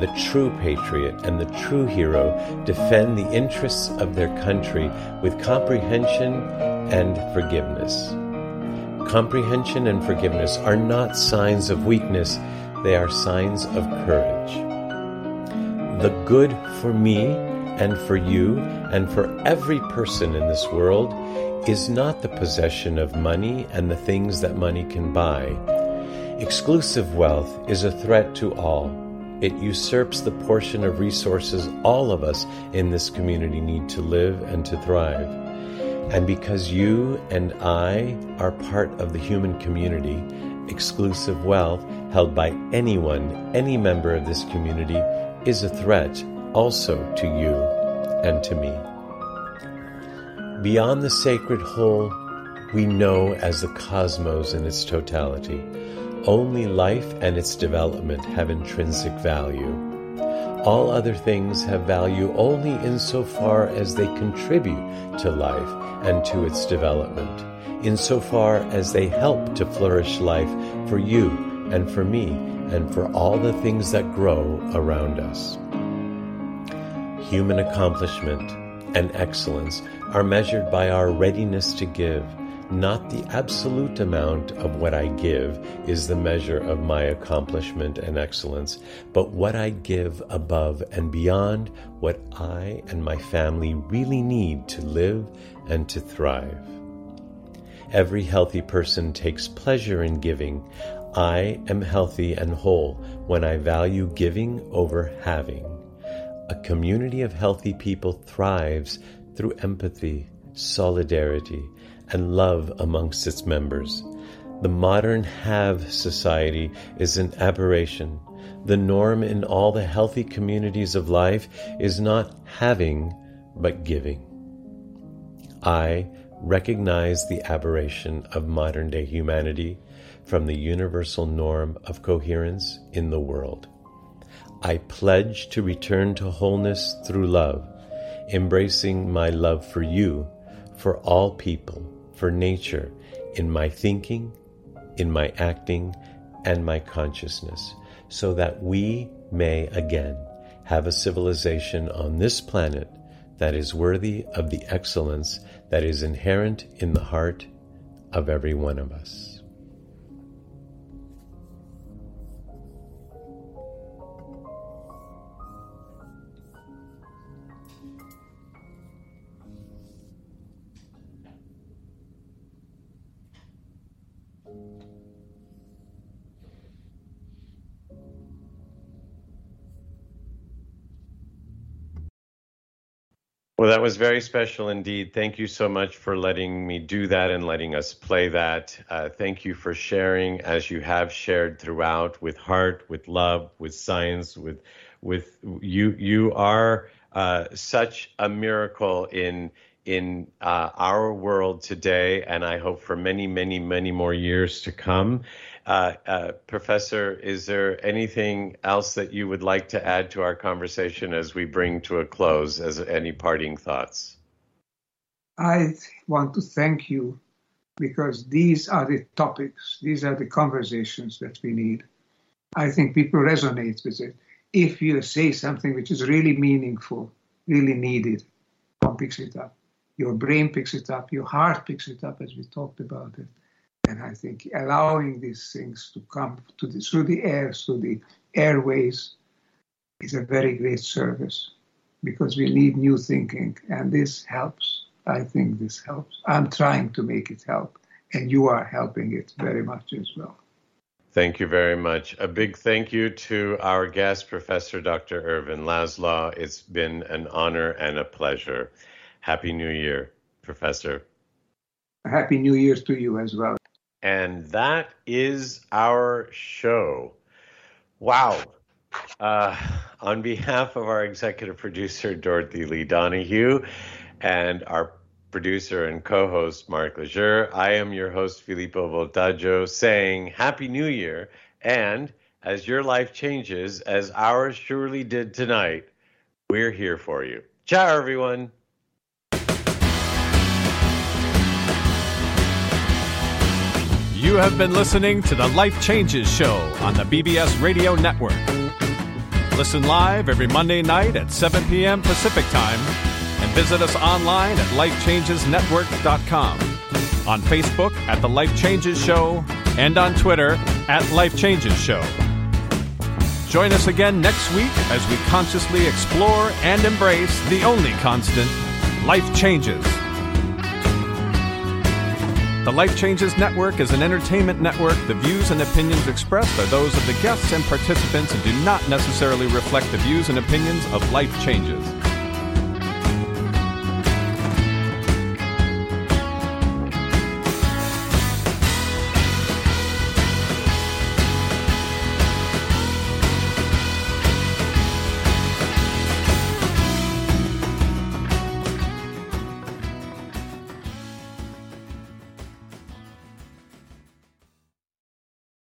The true patriot and the true hero defend the interests of their country with comprehension and forgiveness. Comprehension and forgiveness are not signs of weakness, they are signs of courage the good for me and for you and for every person in this world is not the possession of money and the things that money can buy. Exclusive wealth is a threat to all. It usurps the portion of resources all of us in this community need to live and to thrive. And because you and I are part of the human community, exclusive wealth held by anyone, any member of this community, is a threat also to you and to me. Beyond the sacred whole, we know as the cosmos in its totality. Only life and its development have intrinsic value. All other things have value only insofar as they contribute to life and to its development, insofar as they help to flourish life for you and for me and for all the things that grow around us. Human accomplishment and excellence are measured by our readiness to give. Not the absolute amount of what I give is the measure of my accomplishment and excellence, but what I give above and beyond what I and my family really need to live and to thrive. Every healthy person takes pleasure in giving. I am healthy and whole when I value giving over having. A community of healthy people thrives through empathy, solidarity, and love amongst its members. The modern have society is an aberration. The norm in all the healthy communities of life is not having, but giving. I recognize the aberration of modern day humanity from the universal norm of coherence in the world. I pledge to return to wholeness through love, embracing my love for you, for all people, for nature, in my thinking, in my acting, and my consciousness, so that we may again have a civilization on this planet that is worthy of the excellence that is inherent in the heart of every one of us. Well, that was very special indeed. Thank you so much for letting me do that and letting us play that. Uh, thank you for sharing as you have shared throughout with heart, with love, with science, with with you. You are uh, such a miracle in in uh, our world today, and I hope for many, many, many more years to come. Uh, uh, Professor, is there anything else that you would like to add to our conversation as we bring to a close? As any parting thoughts? I want to thank you because these are the topics, these are the conversations that we need. I think people resonate with it. if you say something which is really meaningful, really needed, one picks it up. Your brain picks it up, your heart picks it up, as we talked about it. And I think allowing these things to come to the, through the air, through the airways, is a very great service because we need new thinking, and this helps. I think this helps. I'm trying to make it help, and you are helping it very much as well. Thank you very much. A big thank you to our guest, Professor Dr. Ervin Laszlo. It's been an honor and a pleasure. Happy New Year, Professor. Happy New Year to you as well. And that is our show. Wow. Uh, on behalf of our executive producer, Dorothy Lee Donahue, and our producer and co host, Mark Lejeune. I am your host, Filippo Voltaggio, saying Happy New Year. And as your life changes, as ours surely did tonight, we're here for you. Ciao, everyone. You have been listening to the Life Changes Show on the BBS Radio Network. Listen live every Monday night at 7 p.m. Pacific Time and visit us online at lifechangesnetwork.com, on Facebook at The Life Changes Show, and on Twitter at Life Changes Show. Join us again next week as we consciously explore and embrace the only constant life changes. The Life Changes Network is an entertainment network. The views and opinions expressed are those of the guests and participants and do not necessarily reflect the views and opinions of Life Changes.